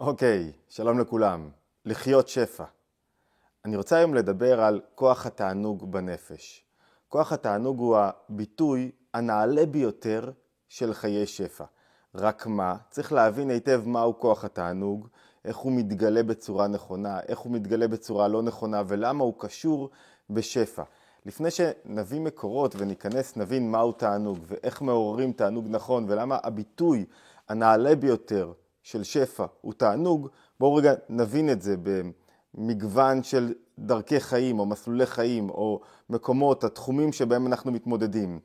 אוקיי, שלום לכולם. לחיות שפע. אני רוצה היום לדבר על כוח התענוג בנפש. כוח התענוג הוא הביטוי הנעלה ביותר של חיי שפע. רק מה, צריך להבין היטב מהו כוח התענוג, איך הוא מתגלה בצורה נכונה, איך הוא מתגלה בצורה לא נכונה ולמה הוא קשור בשפע. לפני שנביא מקורות וניכנס, נבין מהו תענוג ואיך מעוררים תענוג נכון ולמה הביטוי הנעלה ביותר של שפע הוא תענוג, בואו רגע נבין את זה במגוון של דרכי חיים או מסלולי חיים או מקומות, התחומים שבהם אנחנו מתמודדים.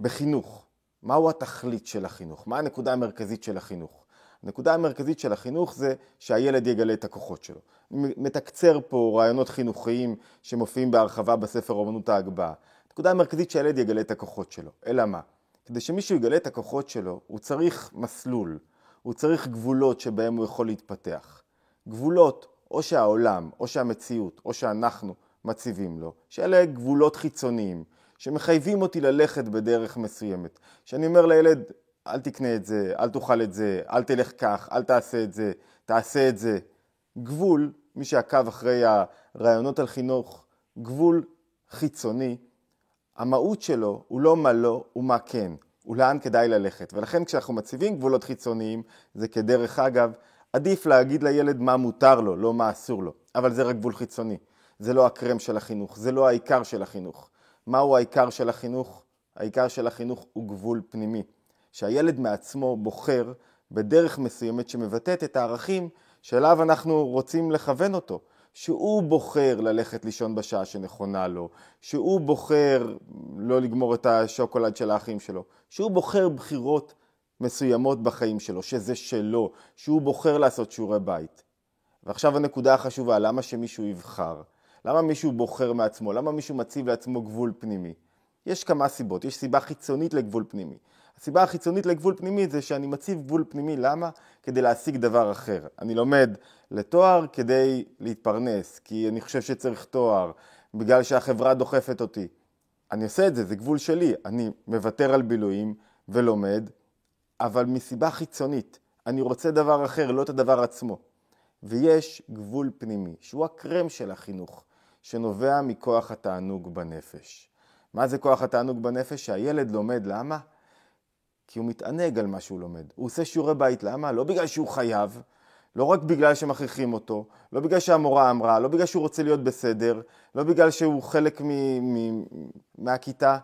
בחינוך, מהו התכלית של החינוך? מה הנקודה המרכזית של החינוך? הנקודה המרכזית של החינוך זה שהילד יגלה את הכוחות שלו. מתקצר פה רעיונות חינוכיים שמופיעים בהרחבה בספר אומנות ההגבהה. הנקודה המרכזית שהילד יגלה את הכוחות שלו. אלא מה? כדי שמישהו יגלה את הכוחות שלו, הוא צריך מסלול, הוא צריך גבולות שבהם הוא יכול להתפתח. גבולות, או שהעולם, או שהמציאות, או שאנחנו מציבים לו, שאלה גבולות חיצוניים, שמחייבים אותי ללכת בדרך מסוימת. שאני אומר לילד, אל תקנה את זה, אל תאכל את זה, אל תלך כך, אל תעשה את זה, תעשה את זה. גבול, מי שעקב אחרי הרעיונות על חינוך, גבול חיצוני, המהות שלו הוא לא מה לא, הוא מה כן. ולאן כדאי ללכת. ולכן כשאנחנו מציבים גבולות חיצוניים, זה כדרך אגב, עדיף להגיד לילד מה מותר לו, לא מה אסור לו. אבל זה רק גבול חיצוני. זה לא הקרם של החינוך, זה לא העיקר של החינוך. מהו העיקר של החינוך? העיקר של החינוך הוא גבול פנימי. שהילד מעצמו בוחר בדרך מסוימת שמבטאת את הערכים שאליו אנחנו רוצים לכוון אותו. שהוא בוחר ללכת לישון בשעה שנכונה לו, שהוא בוחר לא לגמור את השוקולד של האחים שלו, שהוא בוחר בחירות מסוימות בחיים שלו, שזה שלו, שהוא בוחר לעשות שיעורי בית. ועכשיו הנקודה החשובה, למה שמישהו יבחר? למה מישהו בוחר מעצמו? למה מישהו מציב לעצמו גבול פנימי? יש כמה סיבות, יש סיבה חיצונית לגבול פנימי. הסיבה החיצונית לגבול פנימי זה שאני מציב גבול פנימי, למה? כדי להשיג דבר אחר. אני לומד לתואר כדי להתפרנס, כי אני חושב שצריך תואר, בגלל שהחברה דוחפת אותי. אני עושה את זה, זה גבול שלי. אני מוותר על בילויים ולומד, אבל מסיבה חיצונית. אני רוצה דבר אחר, לא את הדבר עצמו. ויש גבול פנימי, שהוא הקרם של החינוך, שנובע מכוח התענוג בנפש. מה זה כוח התענוג בנפש? שהילד לומד, למה? כי הוא מתענג על מה שהוא לומד. הוא עושה שיעורי בית, למה? לא בגלל שהוא חייב, לא רק בגלל שמכריחים אותו, לא בגלל שהמורה אמרה, לא בגלל שהוא רוצה להיות בסדר, לא בגלל שהוא חלק מ- מ- מהכיתה,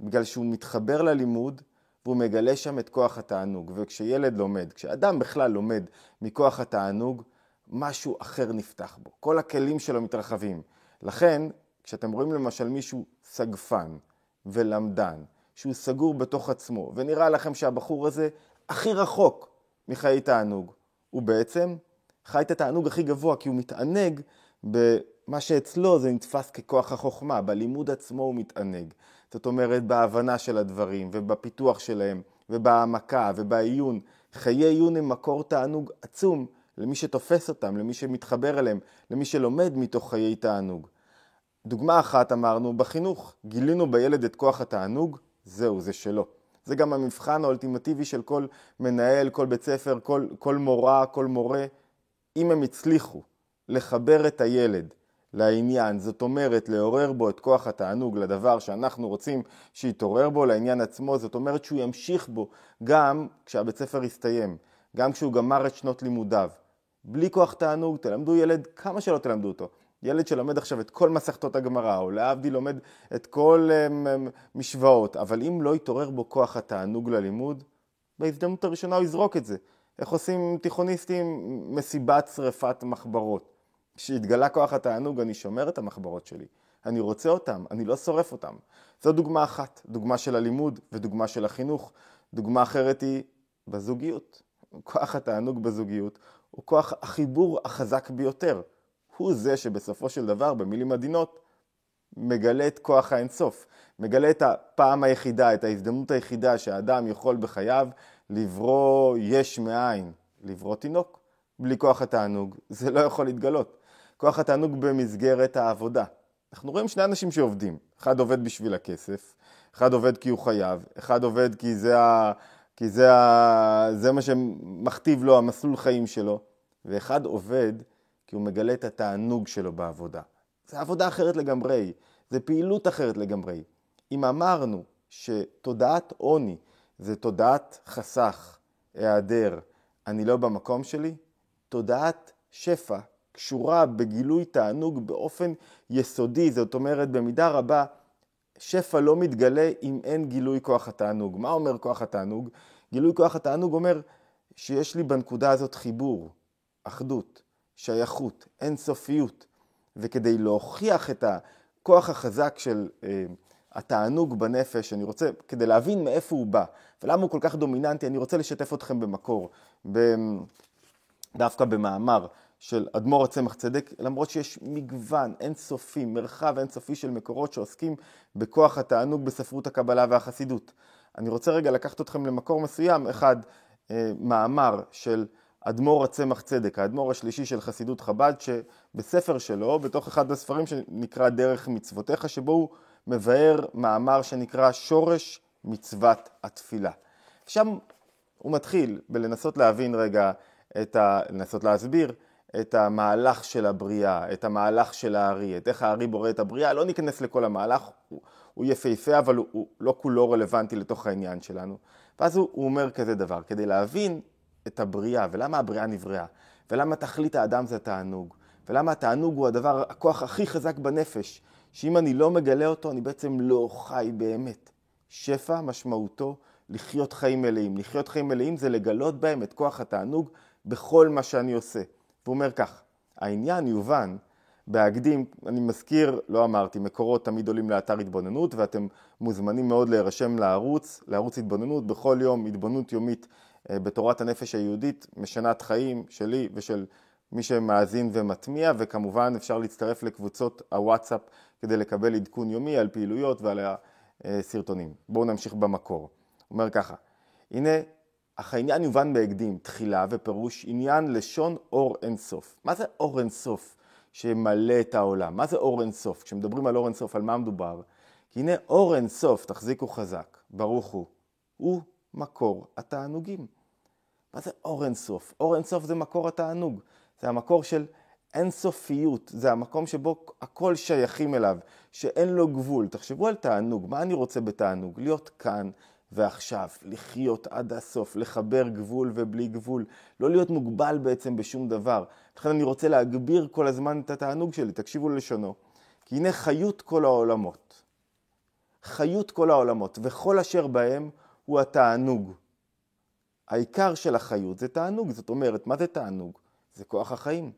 בגלל שהוא מתחבר ללימוד והוא מגלה שם את כוח התענוג. וכשילד לומד, כשאדם בכלל לומד מכוח התענוג, משהו אחר נפתח בו. כל הכלים שלו מתרחבים. לכן, כשאתם רואים למשל מישהו סגפן ולמדן, שהוא סגור בתוך עצמו, ונראה לכם שהבחור הזה הכי רחוק מחיי תענוג, הוא בעצם חי את התענוג הכי גבוה, כי הוא מתענג במה שאצלו זה נתפס ככוח החוכמה, בלימוד עצמו הוא מתענג. זאת אומרת, בהבנה של הדברים, ובפיתוח שלהם, ובהעמקה, ובעיון. חיי עיון הם מקור תענוג עצום למי שתופס אותם, למי שמתחבר אליהם, למי שלומד מתוך חיי תענוג. דוגמה אחת אמרנו בחינוך, גילינו בילד את כוח התענוג, זהו, זה שלו. זה גם המבחן האולטימטיבי של כל מנהל, כל בית ספר, כל, כל מורה, כל מורה. אם הם הצליחו לחבר את הילד לעניין, זאת אומרת לעורר בו את כוח התענוג לדבר שאנחנו רוצים שיתעורר בו, לעניין עצמו, זאת אומרת שהוא ימשיך בו גם כשהבית ספר יסתיים, גם כשהוא גמר את שנות לימודיו. בלי כוח תענוג, תלמדו ילד כמה שלא תלמדו אותו. ילד שלומד עכשיו את כל מסכתות הגמרא, או להבדיל לומד את כל um, משוואות, אבל אם לא יתעורר בו כוח התענוג ללימוד, בהזדמנות הראשונה הוא יזרוק את זה. איך עושים תיכוניסטים מסיבת שרפת מחברות? כשהתגלה כוח התענוג, אני שומר את המחברות שלי. אני רוצה אותם, אני לא שורף אותם. זו דוגמה אחת, דוגמה של הלימוד ודוגמה של החינוך. דוגמה אחרת היא בזוגיות. כוח התענוג בזוגיות הוא כוח החיבור החזק ביותר. הוא זה שבסופו של דבר, במילים עדינות, מגלה את כוח האינסוף, מגלה את הפעם היחידה, את ההזדמנות היחידה שהאדם יכול בחייו לברוא יש מאין, לברוא תינוק. בלי כוח התענוג זה לא יכול להתגלות. כוח התענוג במסגרת העבודה. אנחנו רואים שני אנשים שעובדים, אחד עובד בשביל הכסף, אחד עובד כי הוא חייב, אחד עובד כי זה, ה... כי זה, ה... זה מה שמכתיב לו המסלול חיים שלו. ואחד עובד כי הוא מגלה את התענוג שלו בעבודה. זה עבודה אחרת לגמרי, זה פעילות אחרת לגמרי. אם אמרנו שתודעת עוני זה תודעת חסך, היעדר, אני לא במקום שלי, תודעת שפע קשורה בגילוי תענוג באופן יסודי, זאת אומרת במידה רבה שפע לא מתגלה אם אין גילוי כוח התענוג. מה אומר כוח התענוג? גילוי כוח התענוג אומר שיש לי בנקודה הזאת חיבור, אחדות, שייכות, אינסופיות. וכדי להוכיח את הכוח החזק של אה, התענוג בנפש, אני רוצה, כדי להבין מאיפה הוא בא ולמה הוא כל כך דומיננטי, אני רוצה לשתף אתכם במקור, ב, דווקא במאמר של אדמו"ר הצמח צדק, למרות שיש מגוון אינסופי, מרחב אינסופי של מקורות שעוסקים בכוח התענוג בספרות הקבלה והחסידות. אני רוצה רגע לקחת אתכם למקור מסוים, אחד, אה, מאמר של אדמו"ר הצמח צדק, האדמו"ר השלישי של חסידות חב"ד, שבספר שלו, בתוך אחד הספרים שנקרא דרך מצוותיך, שבו הוא מבאר מאמר שנקרא שורש מצוות התפילה. שם הוא מתחיל בלנסות להבין רגע, את ה... לנסות להסביר את המהלך של הבריאה, את המהלך של הארי, את איך הארי בורא את הבריאה, לא ניכנס לכל המהלך, הוא, הוא יפהפה, אבל הוא, הוא לא כולו רלוונטי לתוך העניין שלנו. ואז הוא, הוא אומר כזה דבר, כדי להבין את הבריאה, ולמה הבריאה נבראה, ולמה תכלית האדם זה תענוג, ולמה התענוג הוא הדבר, הכוח הכי חזק בנפש, שאם אני לא מגלה אותו, אני בעצם לא חי באמת. שפע משמעותו לחיות חיים מלאים. לחיות חיים מלאים זה לגלות בהם את כוח התענוג בכל מה שאני עושה. והוא אומר כך, העניין יובן בהקדים, אני מזכיר, לא אמרתי, מקורות תמיד עולים לאתר התבוננות, ואתם מוזמנים מאוד להירשם לערוץ, לערוץ התבוננות, בכל יום התבוננות יומית בתורת הנפש היהודית, משנת חיים שלי ושל מי שמאזין ומטמיע, וכמובן אפשר להצטרף לקבוצות הוואטסאפ כדי לקבל עדכון יומי על פעילויות ועל הסרטונים. בואו נמשיך במקור. אומר ככה, הנה, אך העניין יובן בהקדים, תחילה ופירוש עניין לשון אור אינסוף. מה זה אור אינסוף שמלא את העולם? מה זה אור אינסוף? כשמדברים על אור אינסוף, על מה מדובר? כי הנה אור אינסוף, תחזיקו חזק, ברוך הוא, הוא מקור התענוגים. מה זה אור אינסוף? אור אינסוף זה מקור התענוג. זה המקור של אינסופיות, זה המקום שבו הכל שייכים אליו, שאין לו גבול. תחשבו על תענוג, מה אני רוצה בתענוג? להיות כאן ועכשיו, לחיות עד הסוף, לחבר גבול ובלי גבול, לא להיות מוגבל בעצם בשום דבר. לכן אני רוצה להגביר כל הזמן את התענוג שלי, תקשיבו ללשונו. כי הנה חיות כל העולמות. חיות כל העולמות, וכל אשר בהם הוא התענוג. העיקר של החיות זה תענוג, זאת אומרת, מה זה תענוג? זה כוח החיים.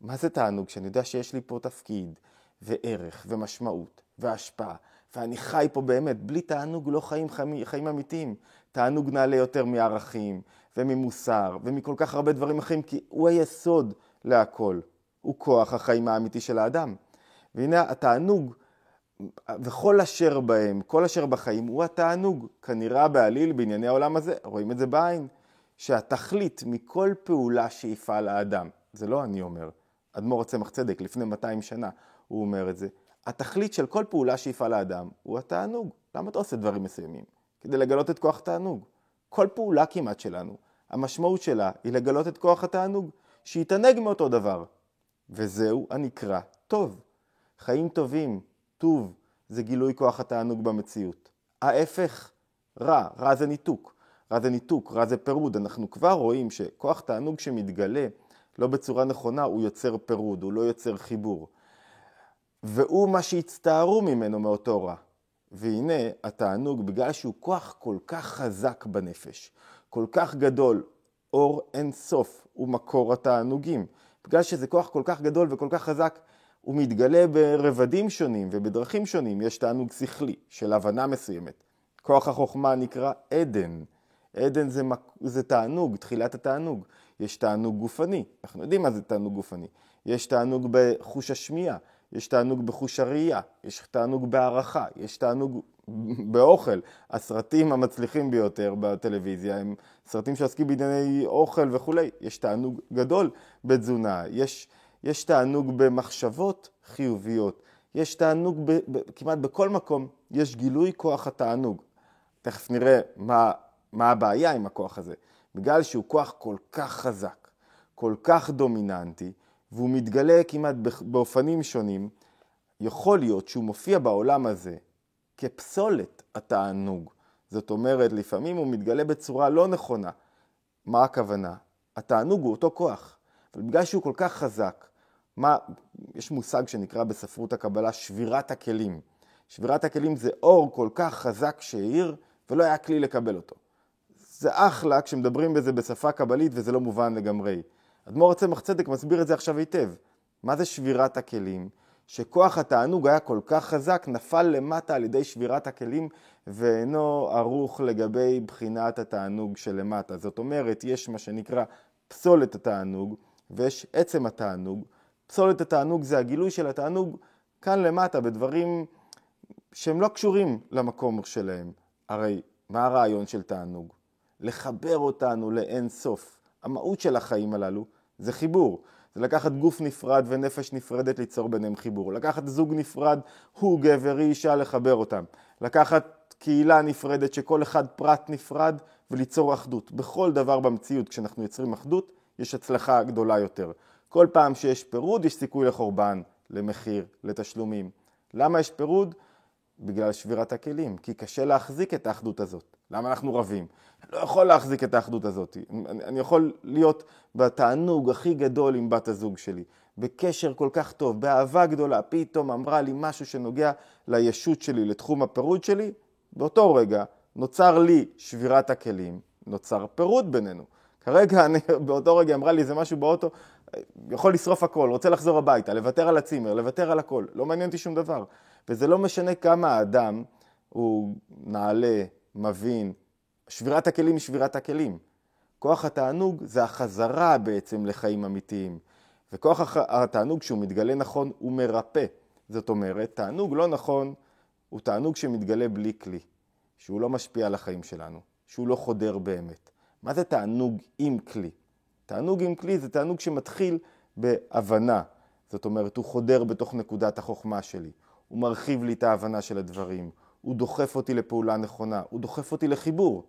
מה זה תענוג? שאני יודע שיש לי פה תפקיד, וערך, ומשמעות, והשפעה, ואני חי פה באמת, בלי תענוג לא חיים חיים, אמיתיים. תענוג נעלה יותר מערכים, וממוסר, ומכל כך הרבה דברים אחרים, כי הוא היסוד להכל. הוא כוח החיים האמיתי של האדם. והנה התענוג, וכל אשר בהם, כל אשר בחיים, הוא התענוג. כנראה בעליל בענייני העולם הזה, רואים את זה בעין, שהתכלית מכל פעולה שיפעל האדם, זה לא אני אומר, אדמו"ר הצמח צדק לפני 200 שנה, הוא אומר את זה, התכלית של כל פעולה שיפעל האדם הוא התענוג. למה אתה עושה דברים מסוימים? כדי לגלות את כוח התענוג. כל פעולה כמעט שלנו, המשמעות שלה היא לגלות את כוח התענוג, שיתענג מאותו דבר. וזהו הנקרא טוב. חיים טובים, טוב, זה גילוי כוח התענוג במציאות. ההפך, רע, רע זה ניתוק. רע זה ניתוק, רע זה פירוד. אנחנו כבר רואים שכוח תענוג שמתגלה לא בצורה נכונה, הוא יוצר פירוד, הוא לא יוצר חיבור. והוא מה שהצטערו ממנו מאותו רע. והנה התענוג, בגלל שהוא כוח כל כך חזק בנפש, כל כך גדול, אור אין סוף הוא מקור התענוגים. בגלל שזה כוח כל כך גדול וכל כך חזק, הוא מתגלה ברבדים שונים ובדרכים שונים. יש תענוג שכלי של הבנה מסוימת. כוח החוכמה נקרא עדן. עדן זה, זה תענוג, תחילת התענוג. יש תענוג גופני, אנחנו יודעים מה זה תענוג גופני. יש תענוג בחוש השמיעה, יש תענוג בחוש הראייה, יש תענוג בהערכה, יש תענוג באוכל. הסרטים המצליחים ביותר בטלוויזיה הם סרטים שעוסקים בענייני אוכל וכולי. יש תענוג גדול בתזונה, יש, יש תענוג במחשבות חיוביות, יש תענוג ב, ב, כמעט בכל מקום, יש גילוי כוח התענוג. תכף נראה מה, מה הבעיה עם הכוח הזה. בגלל שהוא כוח כל כך חזק, כל כך דומיננטי, והוא מתגלה כמעט באופנים שונים, יכול להיות שהוא מופיע בעולם הזה כפסולת התענוג. זאת אומרת, לפעמים הוא מתגלה בצורה לא נכונה. מה הכוונה? התענוג הוא אותו כוח, אבל בגלל שהוא כל כך חזק, מה, יש מושג שנקרא בספרות הקבלה שבירת הכלים. שבירת הכלים זה אור כל כך חזק שהאיר, ולא היה כלי לקבל אותו. זה אחלה כשמדברים בזה בשפה קבלית וזה לא מובן לגמרי. אדמו"ר הצמח צדק מסביר את זה עכשיו היטב. מה זה שבירת הכלים? שכוח התענוג היה כל כך חזק, נפל למטה על ידי שבירת הכלים ואינו ערוך לגבי בחינת התענוג שלמטה. זאת אומרת, יש מה שנקרא פסולת התענוג ויש עצם התענוג. פסולת התענוג זה הגילוי של התענוג כאן למטה, בדברים שהם לא קשורים למקום שלהם. הרי מה הרעיון של תענוג? לחבר אותנו לאין סוף. המהות של החיים הללו זה חיבור. זה לקחת גוף נפרד ונפש נפרדת ליצור ביניהם חיבור. לקחת זוג נפרד, הוא גבר, היא אישה, לחבר אותם. לקחת קהילה נפרדת שכל אחד פרט נפרד וליצור אחדות. בכל דבר במציאות, כשאנחנו יוצרים אחדות, יש הצלחה גדולה יותר. כל פעם שיש פירוד, יש סיכוי לחורבן, למחיר, לתשלומים. למה יש פירוד? בגלל שבירת הכלים, כי קשה להחזיק את האחדות הזאת. למה אנחנו רבים? לא יכול להחזיק את האחדות הזאת. אני, אני יכול להיות בתענוג הכי גדול עם בת הזוג שלי, בקשר כל כך טוב, באהבה גדולה, פתאום אמרה לי משהו שנוגע לישות שלי, לתחום הפירוד שלי, באותו רגע נוצר לי שבירת הכלים, נוצר פירוד בינינו. כרגע, אני, באותו רגע אמרה לי איזה משהו באוטו, יכול לשרוף הכל, רוצה לחזור הביתה, לוותר על הצימר, לוותר על הכל, לא מעניין אותי שום דבר. וזה לא משנה כמה האדם הוא נעלה, מבין, שבירת הכלים היא שבירת הכלים. כוח התענוג זה החזרה בעצם לחיים אמיתיים. וכוח התענוג, כשהוא מתגלה נכון, הוא מרפא. זאת אומרת, תענוג לא נכון הוא תענוג שמתגלה בלי כלי, שהוא לא משפיע על החיים שלנו, שהוא לא חודר באמת. מה זה תענוג עם כלי? תענוג עם כלי זה תענוג שמתחיל בהבנה. זאת אומרת, הוא חודר בתוך נקודת החוכמה שלי. הוא מרחיב לי את ההבנה של הדברים. הוא דוחף אותי לפעולה נכונה. הוא דוחף אותי לחיבור.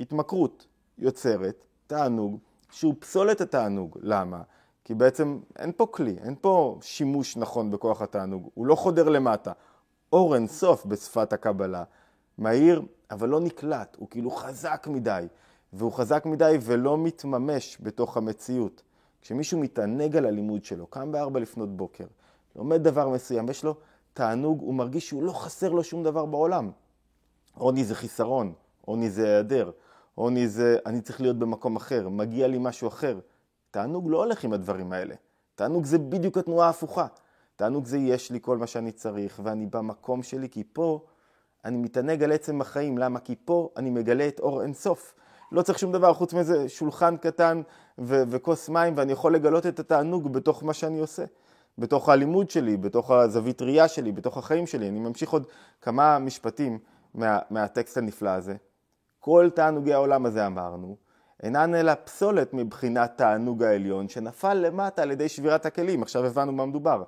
התמכרות יוצרת תענוג שהוא פסולת התענוג. למה? כי בעצם אין פה כלי, אין פה שימוש נכון בכוח התענוג. הוא לא חודר למטה. אור אין סוף בשפת הקבלה. מהיר, אבל לא נקלט. הוא כאילו חזק מדי. והוא חזק מדי ולא מתממש בתוך המציאות. כשמישהו מתענג על הלימוד שלו, קם בארבע לפנות בוקר, לומד דבר מסוים, יש לו תענוג, הוא מרגיש שהוא לא חסר לו שום דבר בעולם. עוני זה חיסרון, עוני זה היעדר, עוני זה אני צריך להיות במקום אחר, מגיע לי משהו אחר. תענוג לא הולך עם הדברים האלה. תענוג זה בדיוק התנועה ההפוכה. תענוג זה יש לי כל מה שאני צריך, ואני במקום שלי, כי פה אני מתענג על עצם החיים. למה? כי פה אני מגלה את אור אינסוף. לא צריך שום דבר חוץ מאיזה שולחן קטן ו- וכוס מים, ואני יכול לגלות את התענוג בתוך מה שאני עושה. בתוך הלימוד שלי, בתוך הזווית ראייה שלי, בתוך החיים שלי. אני ממשיך עוד כמה משפטים מה, מהטקסט הנפלא הזה. כל תענוגי העולם הזה אמרנו, אינן אלא פסולת מבחינת תענוג העליון שנפל למטה על ידי שבירת הכלים, עכשיו הבנו מה מדובר.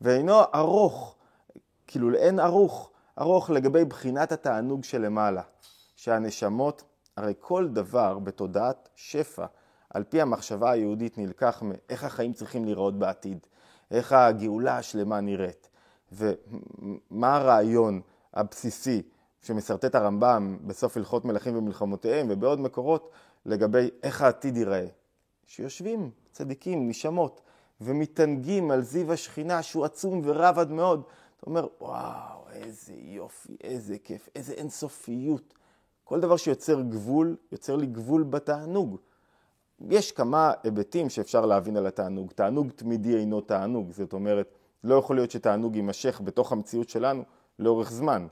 ואינו ארוך, כאילו לאין ערוך, ארוך לגבי בחינת התענוג שלמעלה, שהנשמות, הרי כל דבר בתודעת שפע, על פי המחשבה היהודית נלקח מאיך החיים צריכים להיראות בעתיד. איך הגאולה השלמה נראית, ומה הרעיון הבסיסי שמסרטט הרמב"ם בסוף הלכות מלכים ומלחמותיהם ובעוד מקורות לגבי איך העתיד ייראה. שיושבים צדיקים, נשמות, ומתענגים על זיו השכינה שהוא עצום ורב עד מאוד. אתה אומר, וואו, איזה יופי, איזה כיף, איזה אינסופיות. כל דבר שיוצר גבול, יוצר לי גבול בתענוג. יש כמה היבטים שאפשר להבין על התענוג. תענוג תמידי אינו תענוג, זאת אומרת, לא יכול להיות שתענוג יימשך בתוך המציאות שלנו לאורך זמן.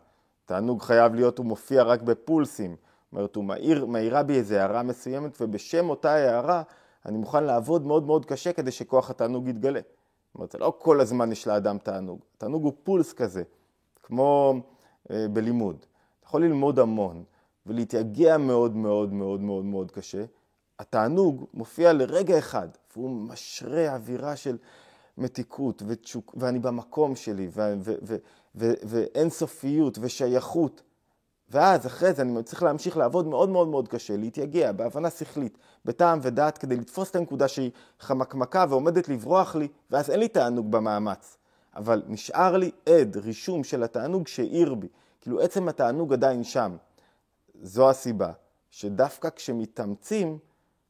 תענוג חייב להיות, הוא מופיע רק בפולסים. זאת אומרת, הוא מאיר, מאירה בי איזו הערה מסוימת, ובשם אותה הערה אני מוכן לעבוד מאוד מאוד קשה כדי שכוח התענוג יתגלה. זאת אומרת, לא כל הזמן יש לאדם תענוג. תענוג הוא פולס כזה, כמו אה, בלימוד. אתה יכול ללמוד המון ולהתייגע מאוד מאוד מאוד מאוד מאוד קשה, התענוג מופיע לרגע אחד, והוא משרה אווירה של מתיקות ותשוק, ואני במקום שלי, ואינסופיות ושייכות. ואז אחרי זה אני צריך להמשיך לעבוד מאוד מאוד מאוד קשה, להתייגע בהבנה שכלית, בטעם ודעת, כדי לתפוס את הנקודה שהיא חמקמקה ועומדת לברוח לי, ואז אין לי תענוג במאמץ. אבל נשאר לי עד, רישום של התענוג שהעיר בי. כאילו עצם התענוג עדיין שם. זו הסיבה שדווקא כשמתאמצים,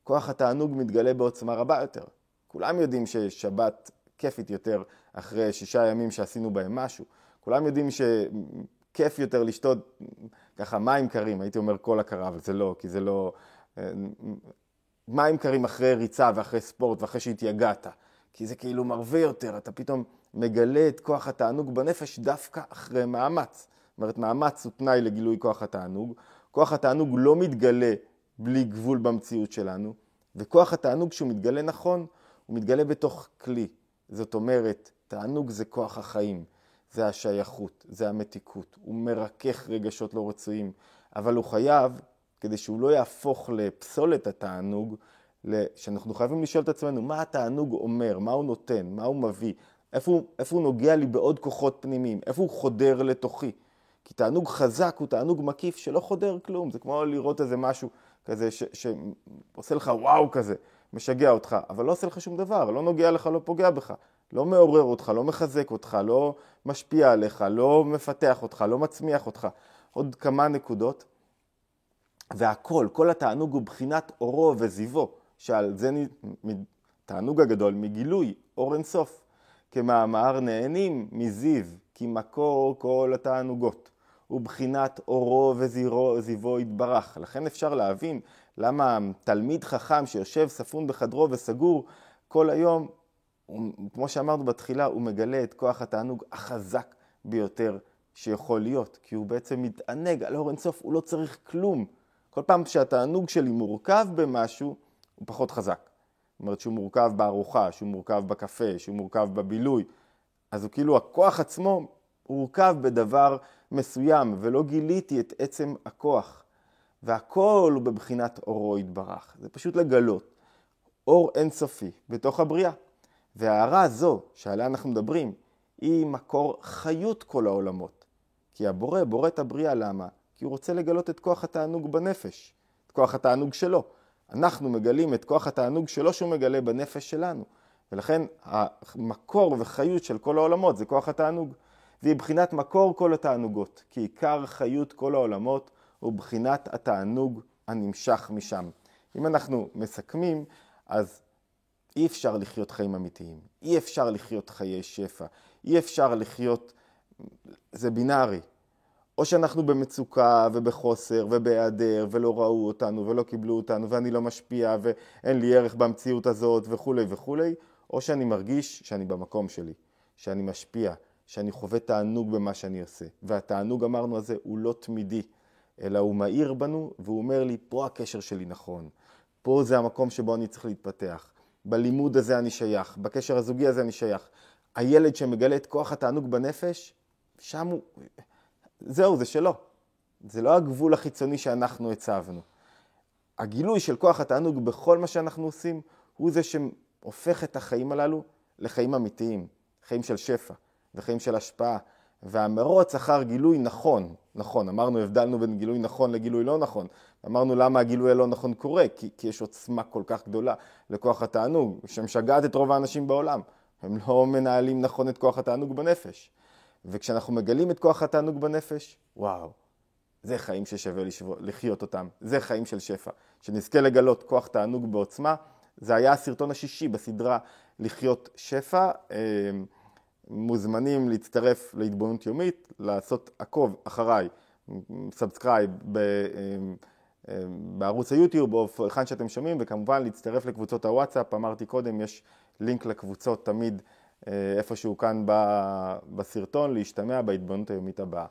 כוח התענוג מתגלה בעוצמה רבה יותר. כולם יודעים ששבת כיפית יותר אחרי שישה ימים שעשינו בהם משהו. כולם יודעים שכיף יותר לשתות ככה מים קרים, הייתי אומר כל הכרה, אבל זה לא, כי זה לא... מים קרים אחרי ריצה ואחרי ספורט ואחרי שהתייגעת, כי זה כאילו מרווה יותר, אתה פתאום מגלה את כוח התענוג בנפש דווקא אחרי מאמץ. זאת אומרת, מאמץ הוא תנאי לגילוי כוח התענוג. כוח התענוג לא מתגלה בלי גבול במציאות שלנו, וכוח התענוג כשהוא מתגלה נכון, הוא מתגלה בתוך כלי. זאת אומרת, תענוג זה כוח החיים, זה השייכות, זה המתיקות. הוא מרכך רגשות לא רצויים, אבל הוא חייב, כדי שהוא לא יהפוך לפסולת התענוג, שאנחנו חייבים לשאול את עצמנו, מה התענוג אומר, מה הוא נותן, מה הוא מביא, איפה איפה הוא נוגע לי בעוד כוחות פנימיים, איפה הוא חודר לתוכי. כי תענוג חזק הוא תענוג מקיף שלא חודר כלום, זה כמו לראות איזה משהו כזה שעושה לך וואו כזה, משגע אותך, אבל לא עושה לך שום דבר, לא נוגע לך, לא פוגע בך, לא מעורר אותך, לא מחזק אותך, לא משפיע עליך, לא מפתח אותך, לא מצמיח אותך. עוד כמה נקודות. והכל, כל התענוג הוא בחינת אורו וזיבו, שעל זה תענוג הגדול מגילוי, אור אינסוף. כמאמר נהנים מזיו, כי מקור כל התענוגות. ובחינת אורו וזיבו יתברך. לכן אפשר להבין למה תלמיד חכם שיושב ספון בחדרו וסגור כל היום, הוא, כמו שאמרנו בתחילה, הוא מגלה את כוח התענוג החזק ביותר שיכול להיות, כי הוא בעצם מתענג על אור אינסוף, הוא לא צריך כלום. כל פעם שהתענוג שלי מורכב במשהו, הוא פחות חזק. זאת אומרת שהוא מורכב בארוחה, שהוא מורכב בקפה, שהוא מורכב בבילוי, אז הוא כאילו הכוח עצמו הורכב בדבר מסוים, ולא גיליתי את עצם הכוח. והכל הוא בבחינת אורו יתברך. זה פשוט לגלות אור אינסופי בתוך הבריאה. וההערה הזו שעליה אנחנו מדברים, היא מקור חיות כל העולמות. כי הבורא בורא את הבריאה, למה? כי הוא רוצה לגלות את כוח התענוג בנפש, את כוח התענוג שלו. אנחנו מגלים את כוח התענוג שלו שהוא מגלה בנפש שלנו. ולכן המקור וחיות של כל העולמות זה כוח התענוג. והיא בחינת מקור כל התענוגות, כי עיקר חיות כל העולמות הוא בחינת התענוג הנמשך משם. אם אנחנו מסכמים, אז אי אפשר לחיות חיים אמיתיים, אי אפשר לחיות חיי שפע, אי אפשר לחיות, זה בינארי. או שאנחנו במצוקה ובחוסר ובהיעדר ולא ראו אותנו ולא קיבלו אותנו ואני לא משפיע ואין לי ערך במציאות הזאת וכולי וכולי, או שאני מרגיש שאני במקום שלי, שאני משפיע, שאני חווה תענוג במה שאני עושה. והתענוג, אמרנו על זה, הוא לא תמידי, אלא הוא מאיר בנו והוא אומר לי, פה הקשר שלי נכון, פה זה המקום שבו אני צריך להתפתח, בלימוד הזה אני שייך, בקשר הזוגי הזה אני שייך. הילד שמגלה את כוח התענוג בנפש, שם הוא... זהו, זה שלו. זה לא הגבול החיצוני שאנחנו הצבנו. הגילוי של כוח התענוג בכל מה שאנחנו עושים, הוא זה שהופך את החיים הללו לחיים אמיתיים, חיים של שפע וחיים של השפעה. והמרוץ אחר גילוי נכון, נכון, אמרנו, הבדלנו בין גילוי נכון לגילוי לא נכון. אמרנו למה הגילוי הלא נכון קורה, כי, כי יש עוצמה כל כך גדולה לכוח התענוג, שמשגעת את רוב האנשים בעולם. הם לא מנהלים נכון את כוח התענוג בנפש. וכשאנחנו מגלים את כוח התענוג בנפש, וואו, זה חיים ששווה לשבור, לחיות אותם, זה חיים של שפע. שנזכה לגלות כוח תענוג בעוצמה, זה היה הסרטון השישי בסדרה לחיות שפע. אה, מוזמנים להצטרף להתבוננות יומית, לעשות עקוב אחריי, subscribe אה, אה, בערוץ היוטיוב או היכן שאתם שומעים, וכמובן להצטרף לקבוצות הוואטסאפ, אמרתי קודם, יש לינק לקבוצות תמיד איפשהו כאן בסרטון, להשתמע בהתבוננות היומית הבאה.